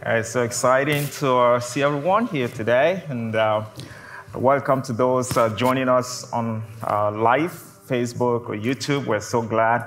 It's so exciting to uh, see everyone here today, and uh, welcome to those uh, joining us on uh, live Facebook or YouTube. We're so glad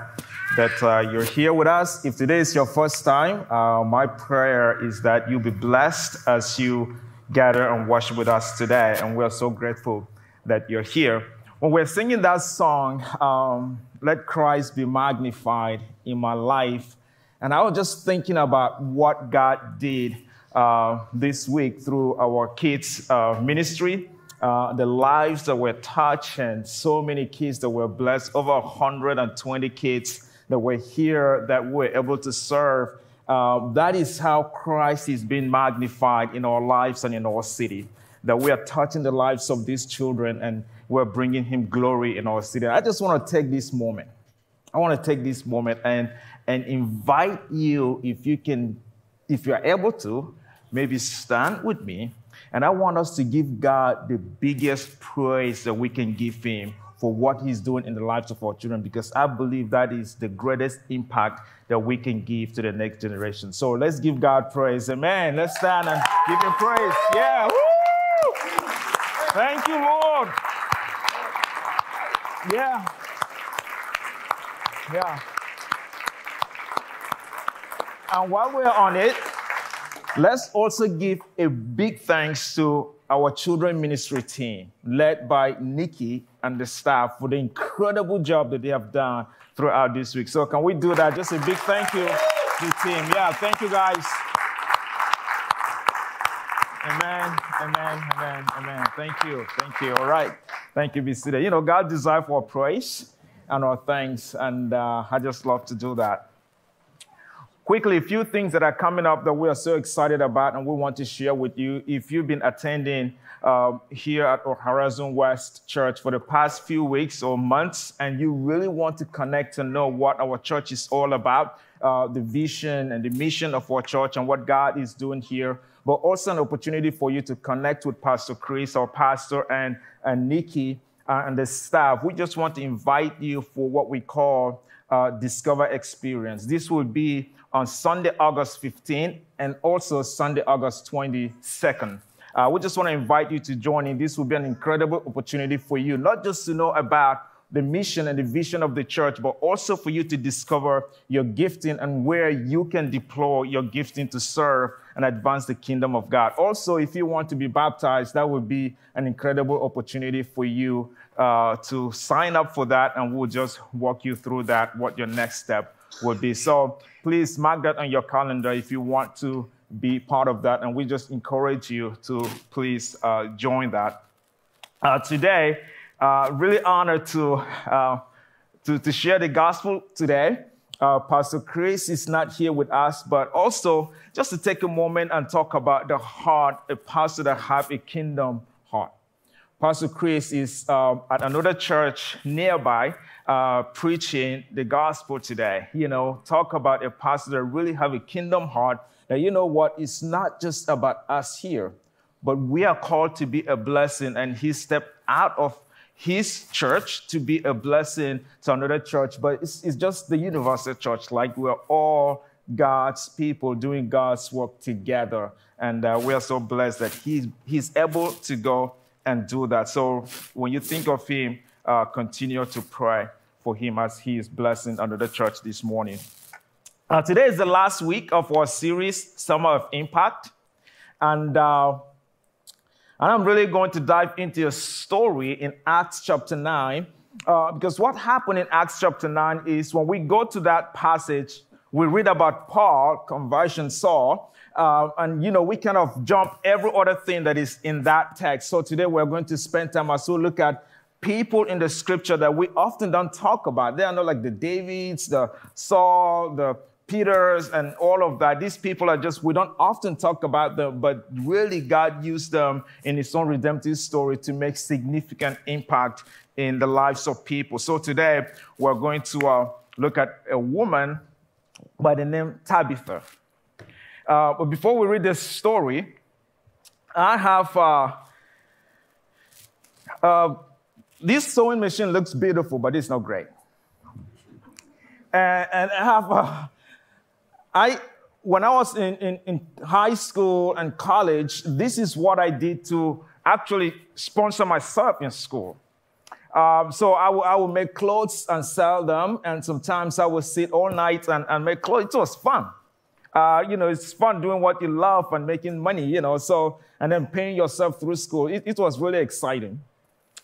that uh, you're here with us. If today is your first time, uh, my prayer is that you'll be blessed as you gather and worship with us today, and we're so grateful that you're here. When we're singing that song, um, "Let Christ Be Magnified in My Life." And I was just thinking about what God did uh, this week through our kids' uh, ministry, uh, the lives that were touched, and so many kids that were blessed, over 120 kids that were here that were able to serve. Uh, that is how Christ is being magnified in our lives and in our city. That we are touching the lives of these children and we're bringing Him glory in our city. I just want to take this moment. I want to take this moment and and invite you, if you can, if you are able to, maybe stand with me. And I want us to give God the biggest praise that we can give Him for what He's doing in the lives of our children, because I believe that is the greatest impact that we can give to the next generation. So let's give God praise. Amen. Let's stand and give Him praise. Yeah. Woo! Thank you, Lord. Yeah. Yeah. And while we're on it, let's also give a big thanks to our children ministry team, led by Nikki and the staff for the incredible job that they have done throughout this week. So, can we do that? Just a big thank you to the team. Yeah, thank you guys. Amen, amen, amen, amen. Thank you, thank you. All right, thank you, seated. You know, God desires for praise and our thanks, and uh, I just love to do that. Quickly, a few things that are coming up that we are so excited about and we want to share with you. If you've been attending uh, here at Horizon West Church for the past few weeks or months, and you really want to connect and know what our church is all about, uh, the vision and the mission of our church, and what God is doing here, but also an opportunity for you to connect with Pastor Chris, our pastor, and, and Nikki uh, and the staff. We just want to invite you for what we call uh, Discover Experience. This will be on Sunday, August 15th, and also Sunday, August 22nd. Uh, we just want to invite you to join in. This will be an incredible opportunity for you, not just to know about the mission and the vision of the church, but also for you to discover your gifting and where you can deploy your gifting to serve and advance the kingdom of God. Also, if you want to be baptized, that would be an incredible opportunity for you uh, to sign up for that, and we'll just walk you through that, what your next step would be. So please mark that on your calendar if you want to be part of that, and we just encourage you to please uh, join that. Uh, today, uh, really honored to, uh, to, to, share the gospel today. Uh, Pastor Chris is not here with us, but also just to take a moment and talk about the heart, a pastor that have a kingdom heart. Pastor Chris is uh, at another church nearby uh, preaching the gospel today. You know, talk about a pastor that really have a kingdom heart. That you know what, it's not just about us here, but we are called to be a blessing, and he stepped out of his church to be a blessing to another church, but it's, it's just the universal church. Like we're all God's people doing God's work together. And uh, we are so blessed that he's, he's able to go and do that. So when you think of him, uh, continue to pray for him as he is blessing another church this morning. Uh, today is the last week of our series, Summer of Impact. And uh, and I'm really going to dive into a story in Acts chapter 9, uh, because what happened in Acts chapter 9 is when we go to that passage, we read about Paul, conversion Saul, uh, and you know, we kind of jump every other thing that is in that text. So today we're going to spend time as we look at people in the scripture that we often don't talk about. They are not like the Davids, the Saul, the Peters and all of that. These people are just, we don't often talk about them, but really God used them in his own redemptive story to make significant impact in the lives of people. So today we're going to uh, look at a woman by the name Tabitha. Uh, but before we read this story, I have uh, uh, this sewing machine looks beautiful, but it's not great. And, and I have, uh, I, when I was in, in, in high school and college, this is what I did to actually sponsor myself in school. Um, so I would, make clothes and sell them, and sometimes I would sit all night and, and make clothes. It was fun. Uh, you know, it's fun doing what you love and making money, you know, so, and then paying yourself through school. It, it was really exciting.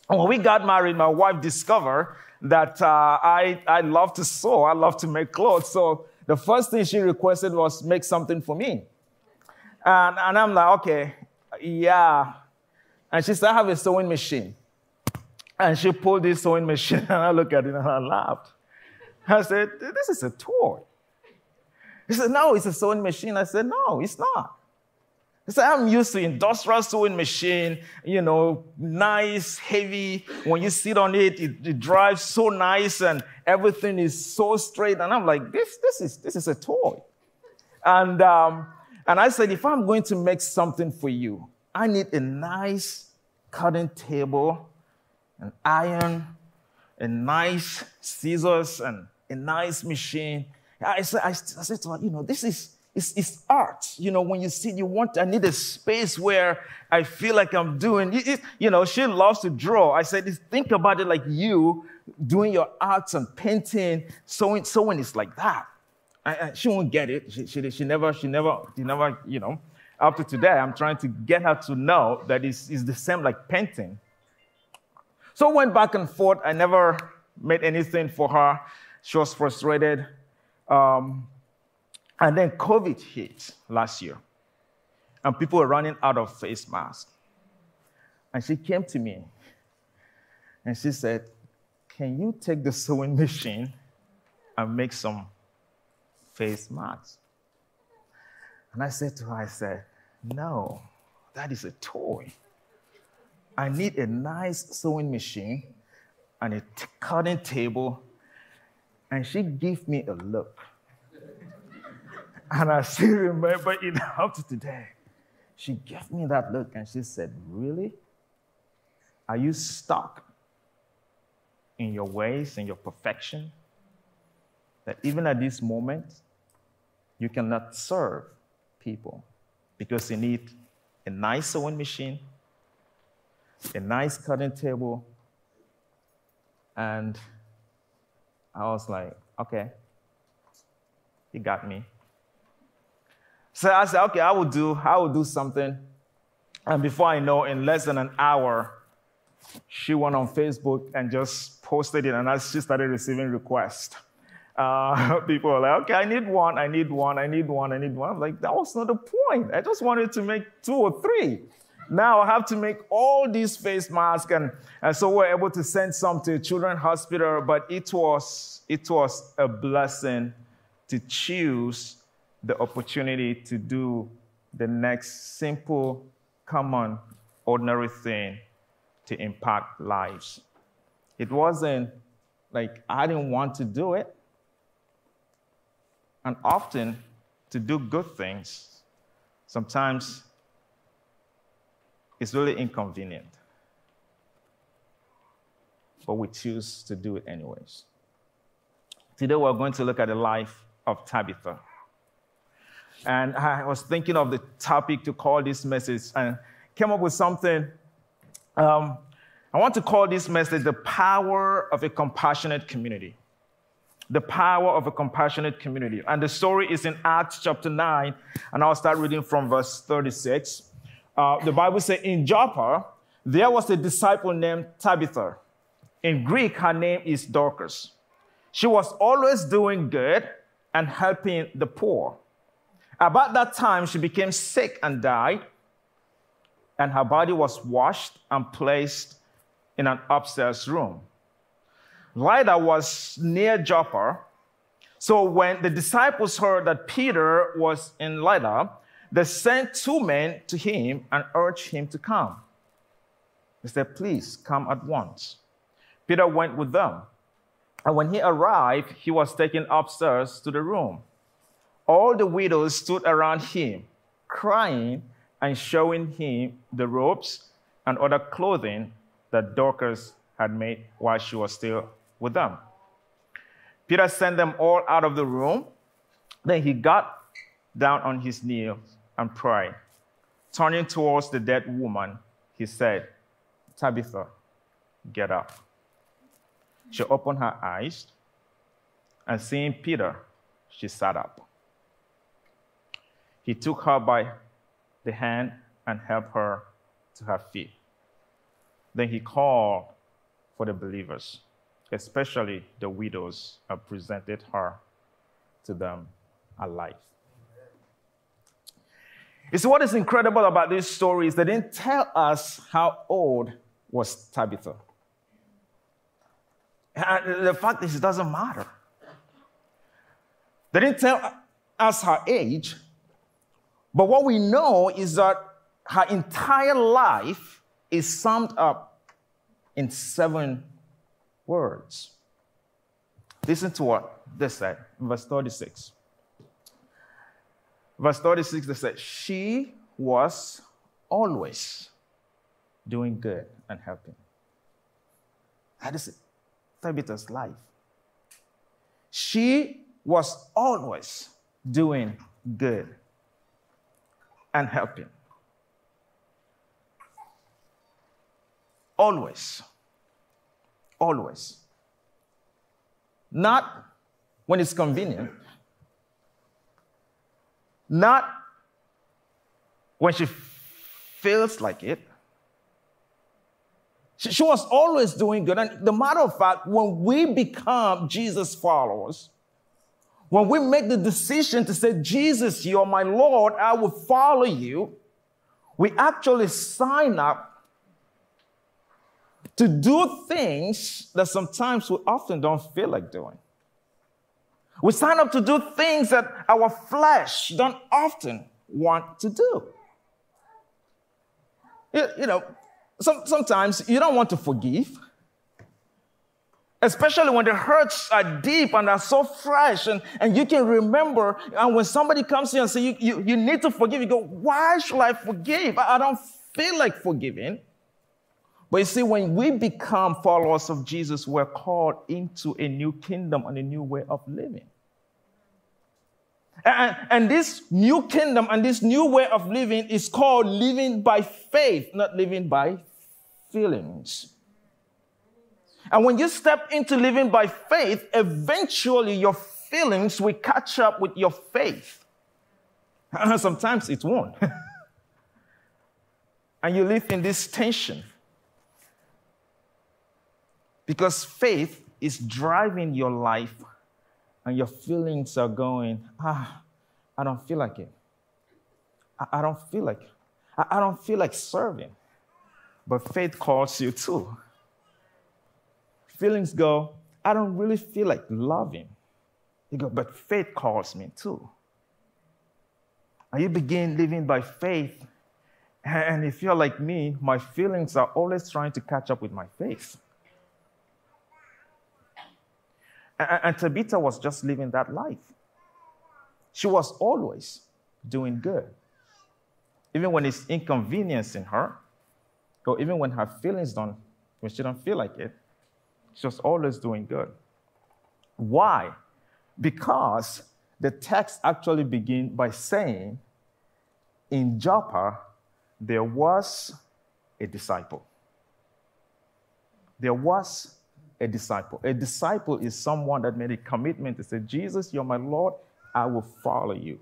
When we got married, my wife discovered that uh, I, I love to sew, I love to make clothes. So the first thing she requested was make something for me. And, and I'm like, okay, yeah. And she said, I have a sewing machine. And she pulled this sewing machine, and I looked at it and I laughed. I said, This is a toy. He said, No, it's a sewing machine. I said, No, it's not. I'm used to industrial sewing machine, you know, nice, heavy. When you sit on it, it, it drives so nice and everything is so straight. And I'm like, this, this, is, this is a toy. And, um, and I said, if I'm going to make something for you, I need a nice cutting table, an iron, a nice scissors, and a nice machine. I said, I, I said to her, you know, this is, it's, it's art. You know, when you see, you want, I need a space where I feel like I'm doing, it, it, you know, she loves to draw. I said, think about it like you doing your arts and painting, sewing, sewing is like that. I, I, she won't get it. She, she, she never, she never, she never, you know. To today, I'm trying to get her to know that it's, it's the same like painting. So I went back and forth. I never made anything for her. She was frustrated. Um, and then COVID hit last year, and people were running out of face masks. And she came to me and she said, Can you take the sewing machine and make some face masks? And I said to her, I said, No, that is a toy. I need a nice sewing machine and a cutting table. And she gave me a look. And I still remember it up to today. She gave me that look and she said, Really? Are you stuck in your ways and your perfection? That even at this moment, you cannot serve people because you need a nice sewing machine, a nice cutting table, and I was like, okay, you got me. So I said, okay, I will do, I will do something. And before I know, in less than an hour, she went on Facebook and just posted it, and as she started receiving requests. Uh, people were like, okay, I need one, I need one, I need one, I need one. I'm like, that was not the point. I just wanted to make two or three. Now I have to make all these face masks, and, and so we're able to send some to Children's Hospital, but it was, it was a blessing to choose the opportunity to do the next simple, common, ordinary thing to impact lives. It wasn't like I didn't want to do it. And often, to do good things, sometimes it's really inconvenient. But we choose to do it anyways. Today, we're going to look at the life of Tabitha. And I was thinking of the topic to call this message and came up with something. Um, I want to call this message the power of a compassionate community. The power of a compassionate community. And the story is in Acts chapter 9, and I'll start reading from verse 36. Uh, the Bible says, In Joppa, there was a disciple named Tabitha. In Greek, her name is Dorcas. She was always doing good and helping the poor. About that time, she became sick and died, and her body was washed and placed in an upstairs room. Lydda was near Joppa, So when the disciples heard that Peter was in Lydda, they sent two men to him and urged him to come. They said, Please come at once. Peter went with them. And when he arrived, he was taken upstairs to the room. All the widows stood around him, crying and showing him the robes and other clothing that Dorcas had made while she was still with them. Peter sent them all out of the room. Then he got down on his knees and prayed. Turning towards the dead woman, he said, Tabitha, get up. She opened her eyes, and seeing Peter, she sat up. He took her by the hand and helped her to her feet. Then he called for the believers, especially the widows, and presented her to them alive. You see, what is incredible about this story is they didn't tell us how old was Tabitha. And the fact is, it doesn't matter. They didn't tell us her age, but what we know is that her entire life is summed up in seven words. Listen to what they said verse 36. Verse 36, they said, She was always doing good and helping. That is Tabitha's life. She was always doing good and helping. Always. Always. Not when it's convenient. Not when she feels like it. She, she was always doing good. And the matter of fact, when we become Jesus followers, when we make the decision to say, Jesus, you're my Lord, I will follow you, we actually sign up to do things that sometimes we often don't feel like doing. We sign up to do things that our flesh don't often want to do. You, you know, some, sometimes you don't want to forgive, especially when the hurts are deep and are so fresh, and, and you can remember. And when somebody comes to you and say you, you, you need to forgive, you go, Why should I forgive? I, I don't feel like forgiving. But you see, when we become followers of Jesus, we're called into a new kingdom and a new way of living. And, and, this new kingdom and this new way of living is called living by faith, not living by feelings. And when you step into living by faith, eventually your feelings will catch up with your faith. Sometimes it won't. and you live in this tension. Because faith is driving your life, and your feelings are going, ah, I don't feel like it. I, don't feel like I, I don't feel like serving. But faith calls you too. Feelings go, I don't really feel like loving. You go, but faith calls me too. And you begin living by faith, and if you're like me, my feelings are always trying to catch up with my faith. And, and Tabitha was just living that life. She was always doing good. Even when it's inconveniencing her, or even when her feelings don't, when she don't feel like it, she was always doing good. Why? Because the text actually begins by saying, in Joppa, there was a disciple. There was a disciple. A disciple is someone that made a commitment to say, Jesus, you're my Lord, I will follow you.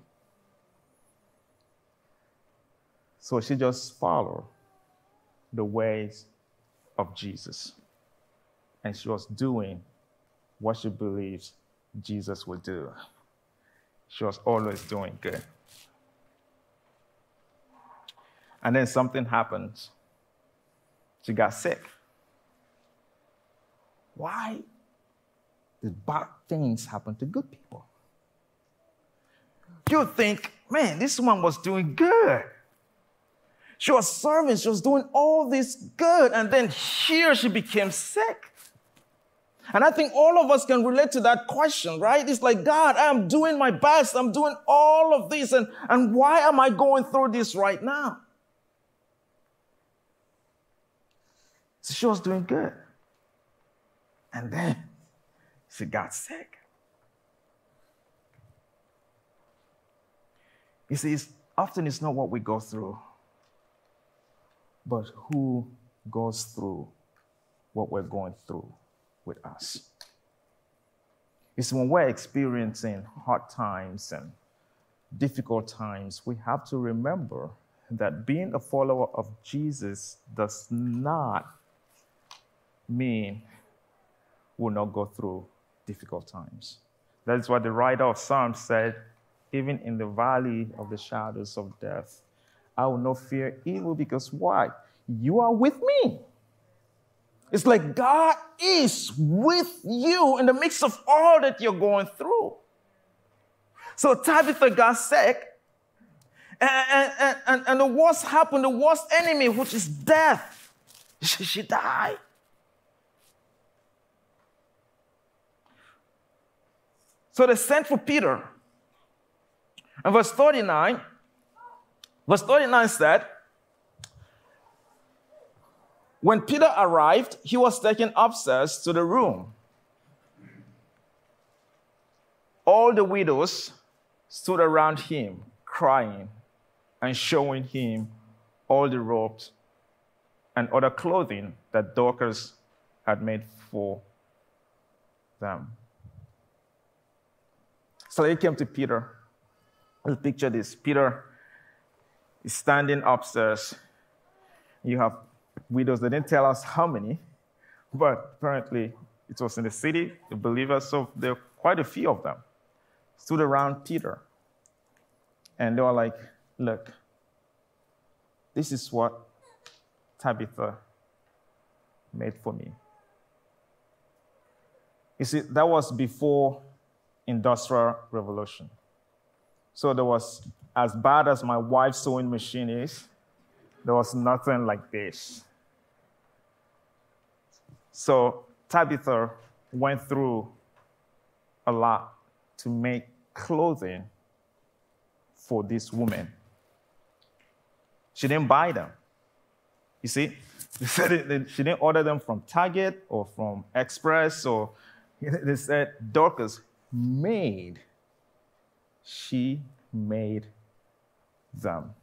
So she just followed the ways of Jesus. And she was doing what she believes Jesus would do. She was always doing good. And then something happened. She got sick. Why did bad things happen to good people? you think, man, this woman was doing good. She was serving, she was doing all this good, and then here she became sick. And I think all of us can relate to that question, right? It's like, God, I'm doing my best. I'm doing all of this. And, and why am I going through this right now? So she was doing good. And then she got sick. You see, it's, often it's not what we go through, but who goes through what we're going through with us. It's when we're experiencing hard times and difficult times, we have to remember that being a follower of Jesus does not mean we'll not go through difficult times. That is what the writer of Psalms said even in the valley of the shadows of death, I will not fear evil because why? You are with me. It's like God is with you in the midst of all that you're going through. So Tabitha got sick, and, and, and, and the worst happened, the worst enemy, which is death. She, she died. So they sent for Peter. And verse 39, verse 39 said, when Peter arrived, he was taken upstairs to the room. All the widows stood around him, crying and showing him all the robes and other clothing that Dorcas had made for them. So they came to Peter. Let's picture this Peter is standing upstairs. You have widows. They didn't tell us how many, but apparently it was in the city, the believers, so there were quite a few of them stood around Peter. And they were like, Look, this is what Tabitha made for me. You see, that was before industrial revolution. So there was as bad as my wife's sewing machine is, there was nothing like this. So Tabitha went through a lot to make clothing for this woman. She didn't buy them. You see, she didn't order them from Target or from Express or they said Dorcas made. She made them.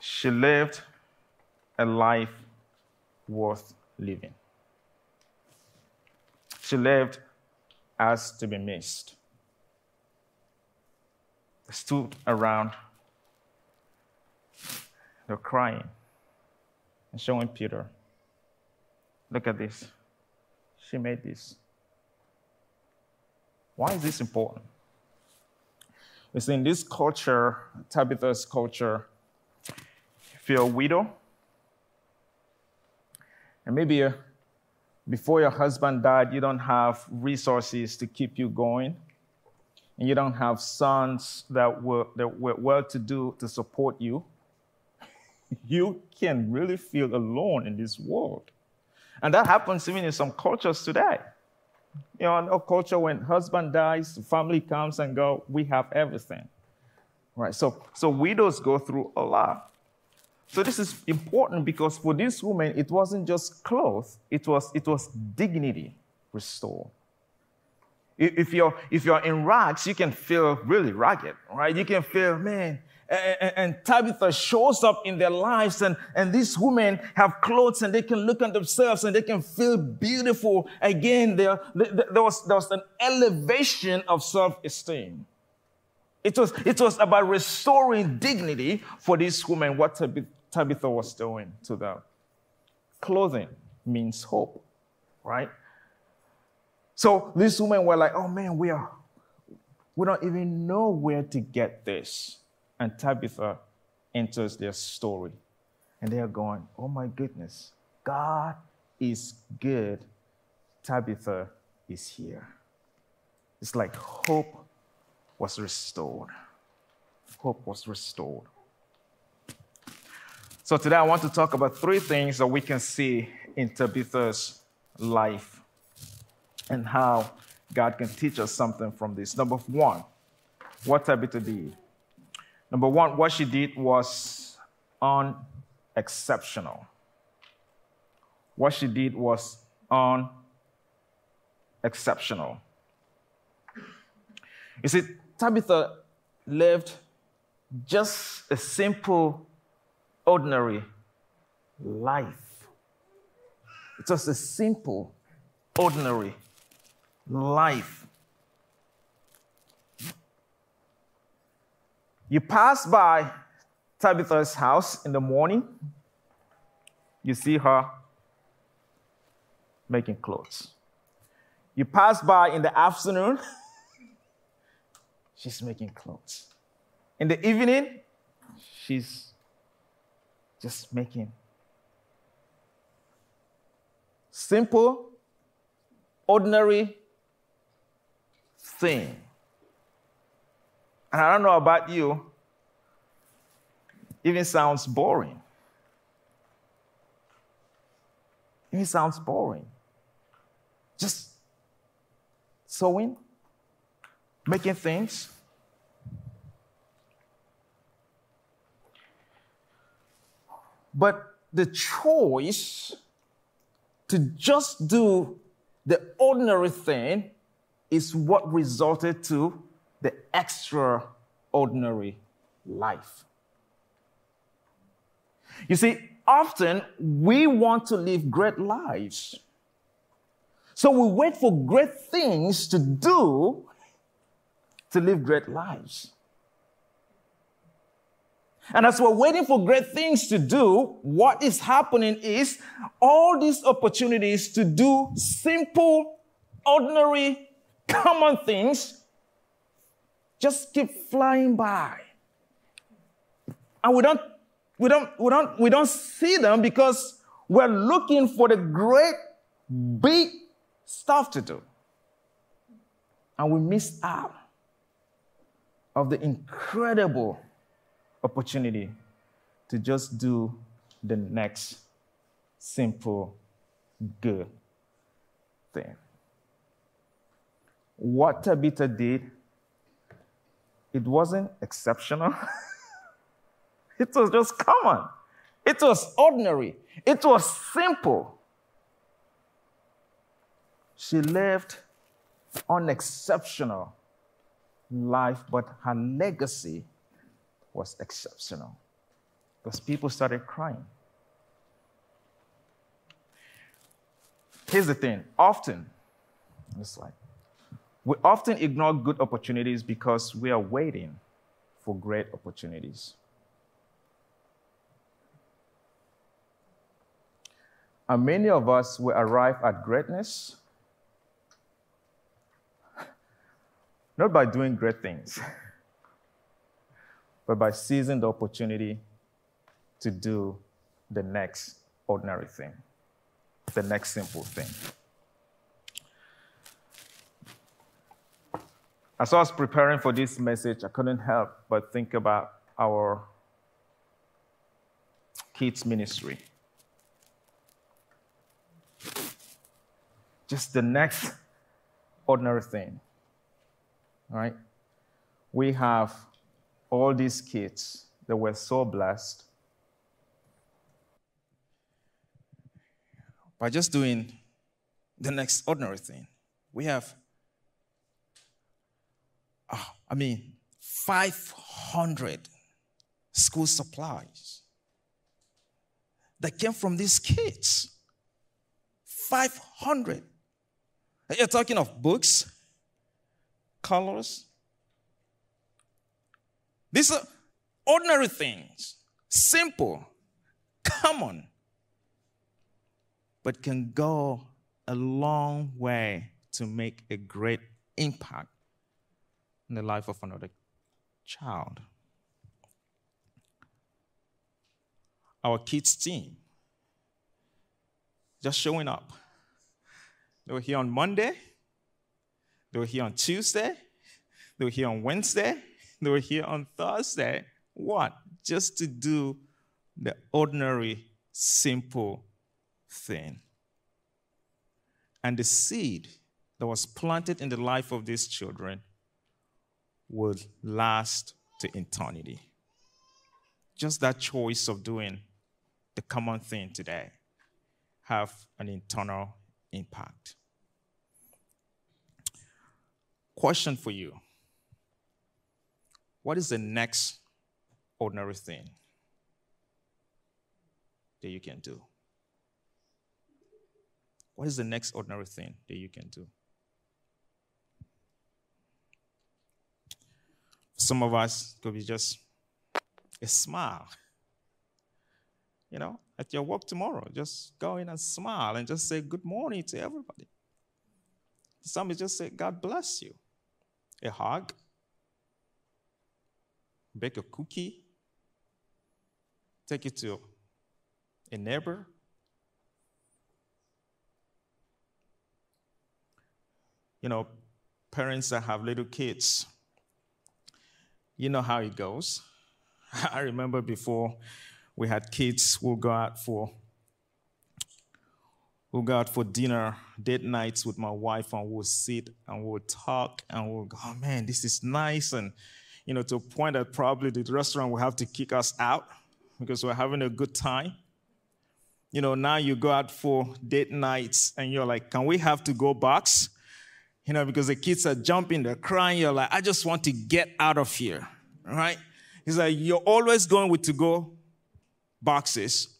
She lived a life worth living. She lived as to be missed. They stood around, they're crying and showing Peter, look at this. She made this. Why is this important? It's in this culture, Tabitha's culture, if you're a widow, and maybe uh, before your husband died, you don't have resources to keep you going. And you don't have sons that were, that were well to do to support you. you can really feel alone in this world. And that happens even in some cultures today. You know, in a culture when husband dies, family comes and go, we have everything. Right? So, so widows go through a lot. So this is important because for this woman, it wasn't just clothes, it was, it was dignity restored. If you're, if you're in rags, you can feel really ragged, right? You can feel, man, and, and, Tabitha shows up in their lives, and, and these women have clothes and they can look at themselves and they can feel beautiful. Again, there, there, was, there was an elevation of self esteem. It was, it was about restoring dignity for these women, what Tabitha was doing to them. Clothing means hope, right? So these women were like, oh man, we are, we don't even know where to get this. And Tabitha enters their story. And they are going, oh my goodness, God is good. Tabitha is here. It's like hope was restored. Hope was restored. So today I want to talk about three things that we can see in Tabitha's life and how God can teach us something from this. Number one, what Tabitha did. Number one, what she did was unexceptional. What she did was unexceptional. You see, Tabitha lived just a simple, ordinary life. It's just a simple, ordinary life. You pass by Tabitha's house in the morning, you see her making clothes. You pass by in the afternoon, she's making clothes. In the evening, she's just making simple, ordinary thing. And I don't know about you, even sounds boring. Even sounds boring. Just sewing, making things. But the choice to just do the ordinary thing is what resulted to the extraordinary life. You see, often we want to live great lives. So we wait for great things to do to live great lives. And as we're waiting for great things to do, what is happening is all these opportunities to do simple, ordinary, common things just keep flying by. And we don't, we don't, we don't, we don't see them because we're looking for the great, big stuff to do. And we miss out of the incredible opportunity to just do the next simple, good thing. What Tabitha did, it wasn't exceptional. it was just common. It was ordinary. It was simple. She lived an exceptional life, but her legacy was exceptional because people started crying. Here's the thing often, it's like, we often ignore good opportunities because we are waiting for great opportunities. And many of us will arrive at greatness not by doing great things. but by seizing the opportunity to do the next ordinary thing, the next simple thing. As I was preparing for this message, I couldn't help but think about our kids' ministry. Just the next ordinary thing, right? We have all these kids that were so blessed by just doing the next ordinary thing. We have, oh, I mean, 500 school supplies that came from these kids. 500. You're talking of books, colors, these are ordinary things, simple, common, but can go a long way to make a great impact in the life of another child. Our kids' team just showing up. They were here on Monday. They were here on Tuesday. They were here on Wednesday. They were here on Thursday. What? Just to do the ordinary, simple thing. And the seed that was planted in the life of these children would last to eternity. Just that choice of doing the common thing today have an internal impact. Question for you What is the next ordinary thing that you can do? What is the next ordinary thing that you can do? Some of us could be just a smile. You know, at your work tomorrow, just go in and smile and just say good morning to everybody. Some just say, God bless you. A hug, bake a cookie, take it to a neighbor. You know, parents that have little kids, you know how it goes. I remember before we had kids who go out for who go out for dinner, date nights with my wife, and we'll sit and we'll talk and we'll go, oh man, this is nice. And, you know, to a point that probably the restaurant will have to kick us out because we're having a good time. You know, now you go out for date nights and you're like, can we have to go box? You know, because the kids are jumping, they're crying. You're like, I just want to get out of here, right? He's like, you're always going with to go boxes.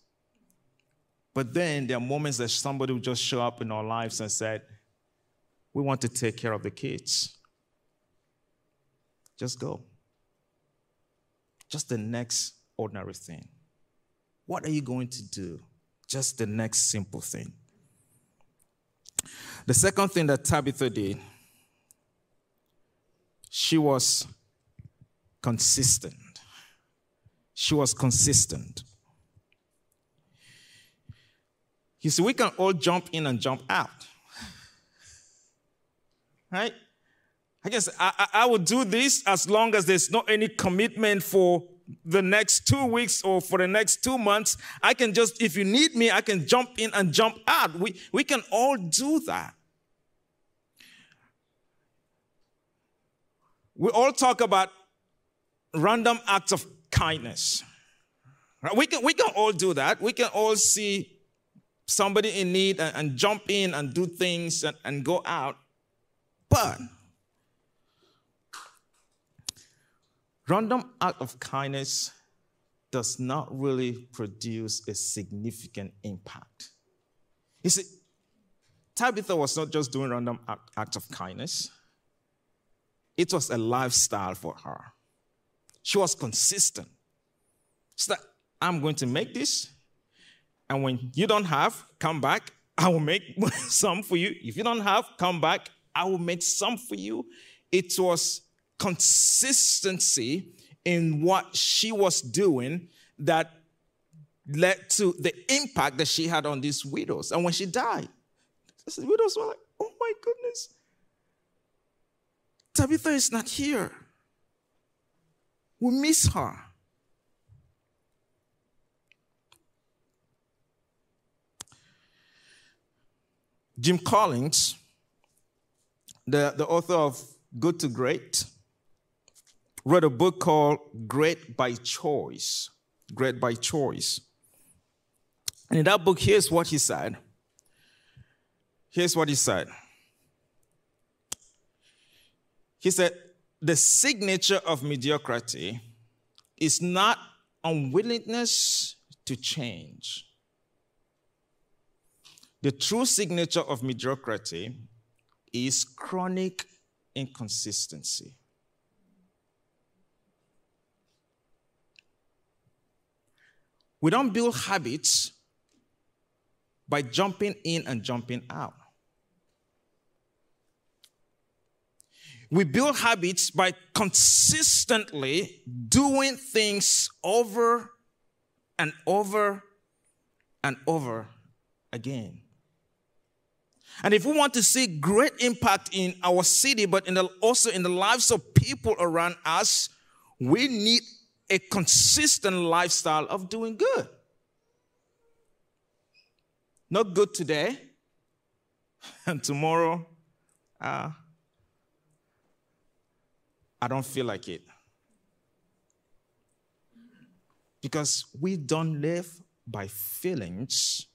But then there are moments that somebody will just show up in our lives and said, We want to take care of the kids. Just go. Just the next ordinary thing. What are you going to do? Just the next simple thing. The second thing that Tabitha did, she was consistent. She was consistent. You see, we can all jump in and jump out. Right? I guess I, I, will do this as long as there's not any commitment for the next two weeks or for the next two months. I can just, if you need me, I can jump in and jump out. We, we can all do that. We all talk about random acts of kindness. We can, we can all do that. We can all see somebody in need and, and jump in and do things and, and go out. But random act of kindness does not really produce a significant impact. You see, Tabitha was not just doing random act, of kindness, it was a lifestyle for her. She was consistent. I'm going to make this, and when you don't have, come back. I will make some for you. If you don't have, come back. I will make some for you. It was consistency in what she was doing that led to the impact that she had on these widows. And when she died, the widows were like, oh my goodness, Tabitha is not here. We miss her. Jim Collins, the, the author of Good to Great, wrote a book called Great by Choice. Great by Choice. And in that book, here's what he said. Here's what he said. He said, The signature of mediocrity is not unwillingness to change the true signature of mediocrity is chronic inconsistency. We don't build habits by jumping in and jumping out. We build habits by consistently doing things over and over and over again. And if we want to see great impact in our city, but in the, also in the lives of people around us, we need a consistent lifestyle of doing good. Not good today, and tomorrow, uh, I don't feel like it. Because we don't live by feelings,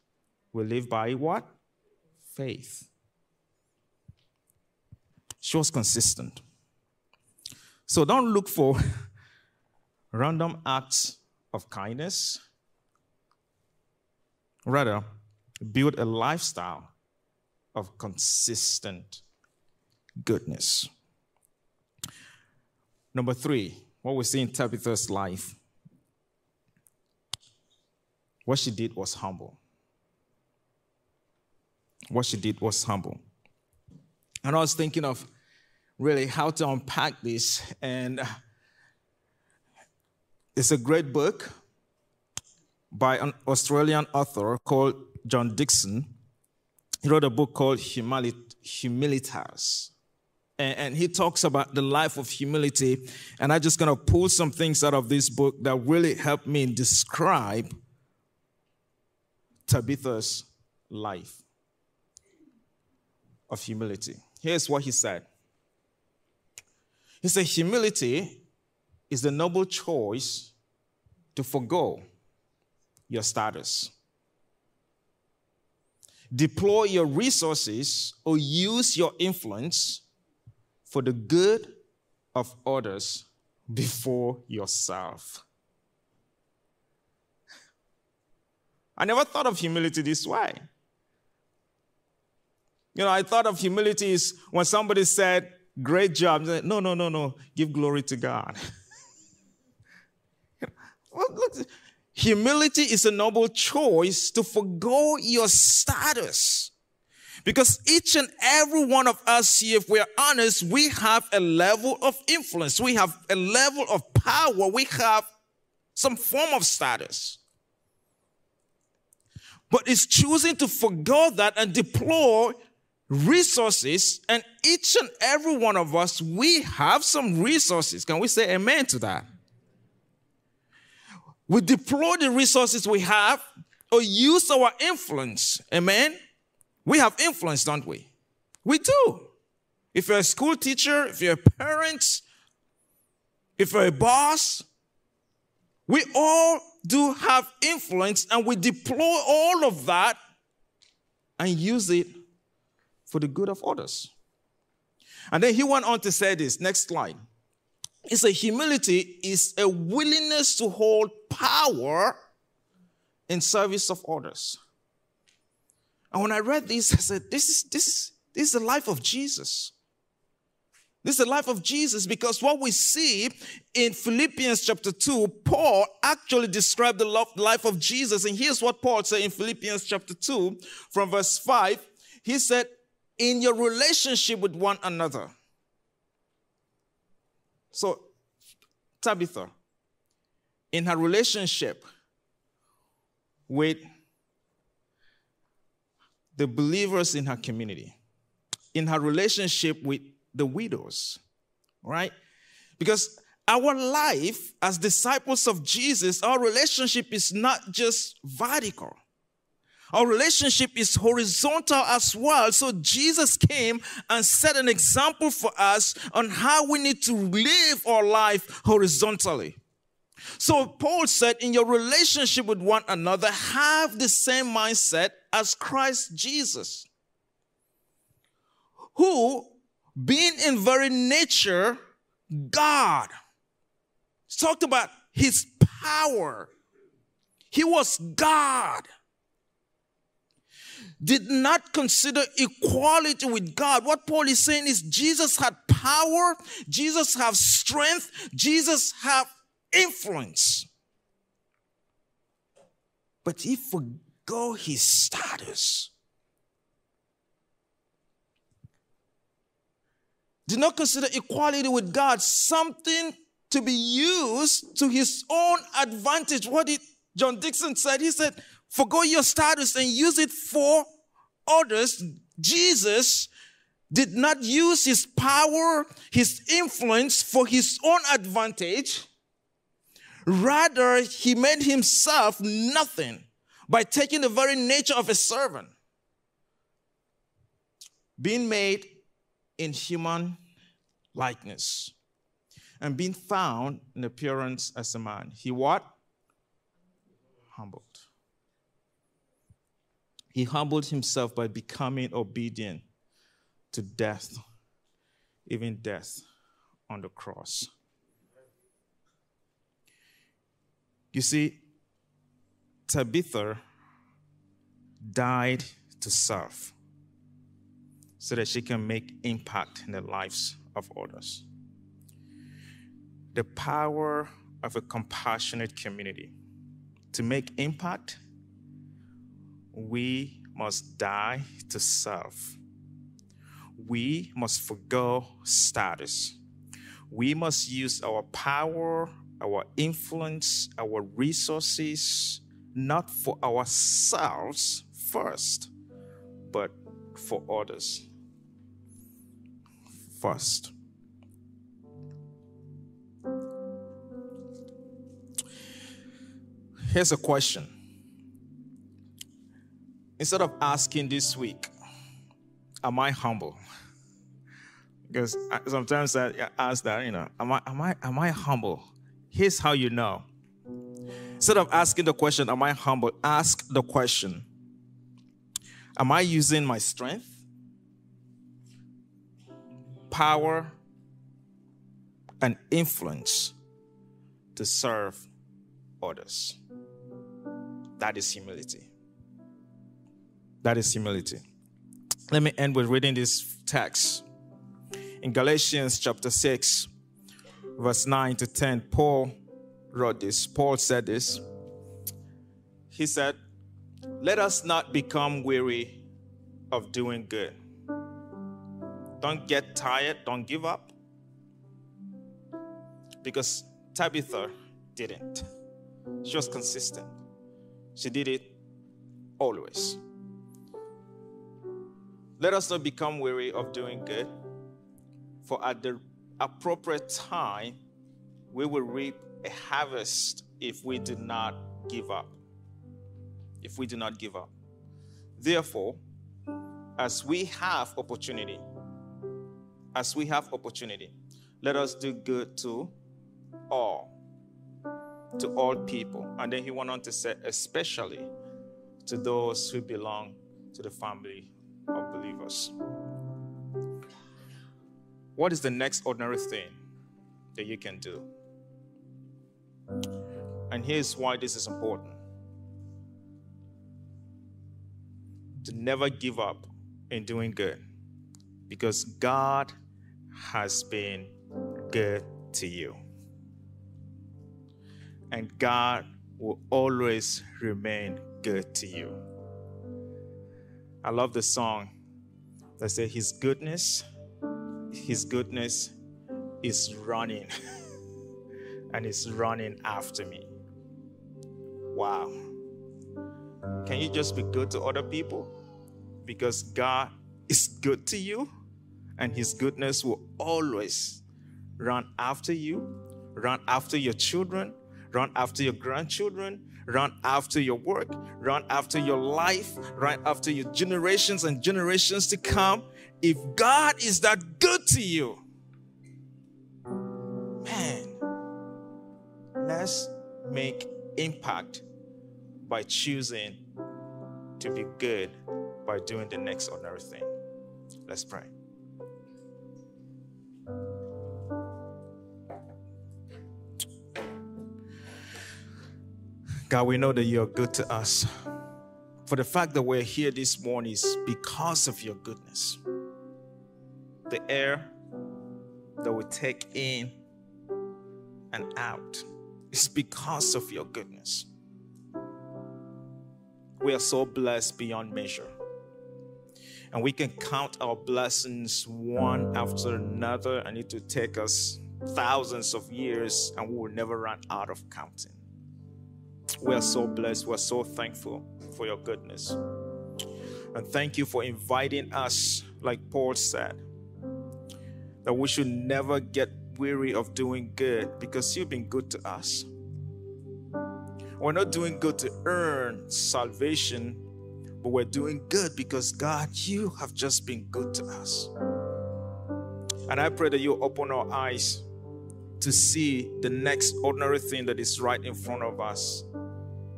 we live by what? Faith. She was consistent. So don't look for random acts of kindness. Rather, build a lifestyle of consistent goodness. Number three, what we see in Tabitha's life, what she did was humble. What she did was humble. And I was thinking of really how to unpack this, and it's a great book by an Australian author called John Dickson. He wrote a book called Humilitas. And, and he talks about the life of humility. And I'm just going to pull some things out of this book that really help me describe Tabitha's life of humility. Here's what he said He said, Humility is the noble choice to forego your status. Deploy your resources or use your influence for the good of others before yourself. I never thought of humility this way. You know, I thought of humility is when somebody said, Great job. No, no, no, no. Give glory to God. look, humility is a noble choice to forego your status. Because each and every one of us here, if we're honest, we have a level of influence. We have a level of power. We have some form of status. But it's choosing to forego that and deploy resources. And each and every one of us, we have some resources. Can we say amen to that? We deploy the resources we have or use our influence. Amen. We have influence, don't we? We do. If you're a school teacher, if you're a parent, if you're a boss, we all do have influence and we deploy all of that and use it for the good of others. And then he went on to say this next slide. He a humility is a willingness to hold power in service of others. And when I read this, I said, this is, this is, this is the life of Jesus. This is the life of Jesus because what we see in Philippians chapter 2, Paul actually described the life of Jesus. And here's what Paul said in Philippians chapter 2 from verse 5. He said, In your relationship with one another. So, Tabitha, in her relationship with the believers in her community, in her relationship with the widows, right? Because our life as disciples of Jesus, our relationship is not just vertical. Our relationship is horizontal as well. So Jesus came and set an example for us on how we need to live our life horizontally. So Paul said, in your relationship with one another, have the same mindset as Christ Jesus, who being in very nature God. talked about his power. He was God. Did not consider equality with God. What Paul is saying is Jesus had power, Jesus had strength, Jesus had influence. But he forgot his status. did not consider equality with God something to be used to his own advantage. What did John Dickson said? He said, forgo your status and use it for others. Jesus did not use his power, his influence for his own advantage. Rather, he made himself nothing by taking the very nature of a servant, being made in human likeness, and being found in appearance as a man. He what? Humbled. He humbled himself by becoming obedient to death, even death on the cross. You see, Tabitha died to serve so that she can make impact in the lives of others. The power of a compassionate community. To make impact, we must die to serve we must forego status. We must use our power, our influence, our resources, not for ourselves first, but for others first. Here's a question. Instead of asking this week, Am I humble? Because sometimes I ask that, you know, am I, am I, am I humble? Here's how you know. Instead of asking the question, am I humble? Ask the question, am I using my strength, power, and influence to serve others? That is humility. That is humility. Let me end with reading this text. In Galatians chapter 6, verse 9 to 10, Paul wrote this. Paul said this. He said, Let us not become weary of doing good. Don't get tired, don't give up. Because Tabitha didn't. She was consistent. She did it always. Let us not become weary of doing good, for at the appropriate time, we will reap a harvest if we do not give up. If we do not give up. Therefore, as we have opportunity, as we have opportunity, let us do good to all, to all people. And then he went on to say, especially to those who belong to the family believers. What is the next ordinary thing that you can do? And here's why this is important to never give up in doing good because God has been good to you. And God will always remain good to you. I love the song that says, His goodness, His goodness is running and is running after me. Wow. Can you just be good to other people? Because God is good to you and His goodness will always run after you, run after your children, run after your grandchildren, run after your work, run after your life, run after your generations and generations to come. If God is that good to you, man, let's make impact by choosing to be good by doing the next ordinary thing. Let's pray. God, we know that you're good to us. For the fact that we're here this morning is because of your goodness. The air that we take in and out is because of your goodness. We are so blessed beyond measure. And we can count our blessings one after another, and it will take us thousands of years, and we will never run out of counting. We are so blessed. We're so thankful for your goodness. And thank you for inviting us, like Paul said, that we should never get weary of doing good because you've been good to us. We're not doing good to earn salvation, but we're doing good because God, you have just been good to us. And I pray that you open our eyes to see the next ordinary thing that is right in front of us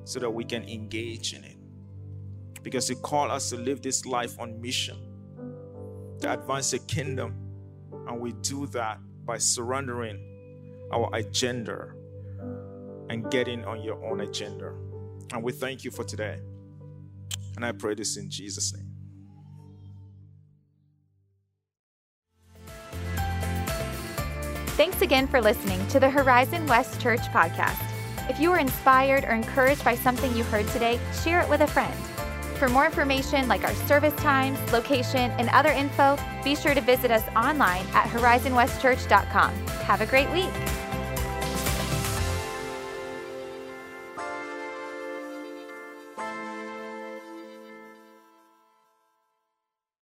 so that we can engage in it. Because you call us to live this life on mission, to advance the kingdom. And we do that by surrendering our agenda and getting on your own agenda. And we thank you for today. And I pray this in Jesus' name. Thanks again for listening to the Horizon West Church podcast. If you were inspired or encouraged by something you heard today, share it with a friend. For more information like our service times, location, and other info, be sure to visit us online at horizonwestchurch.com. Have a great week.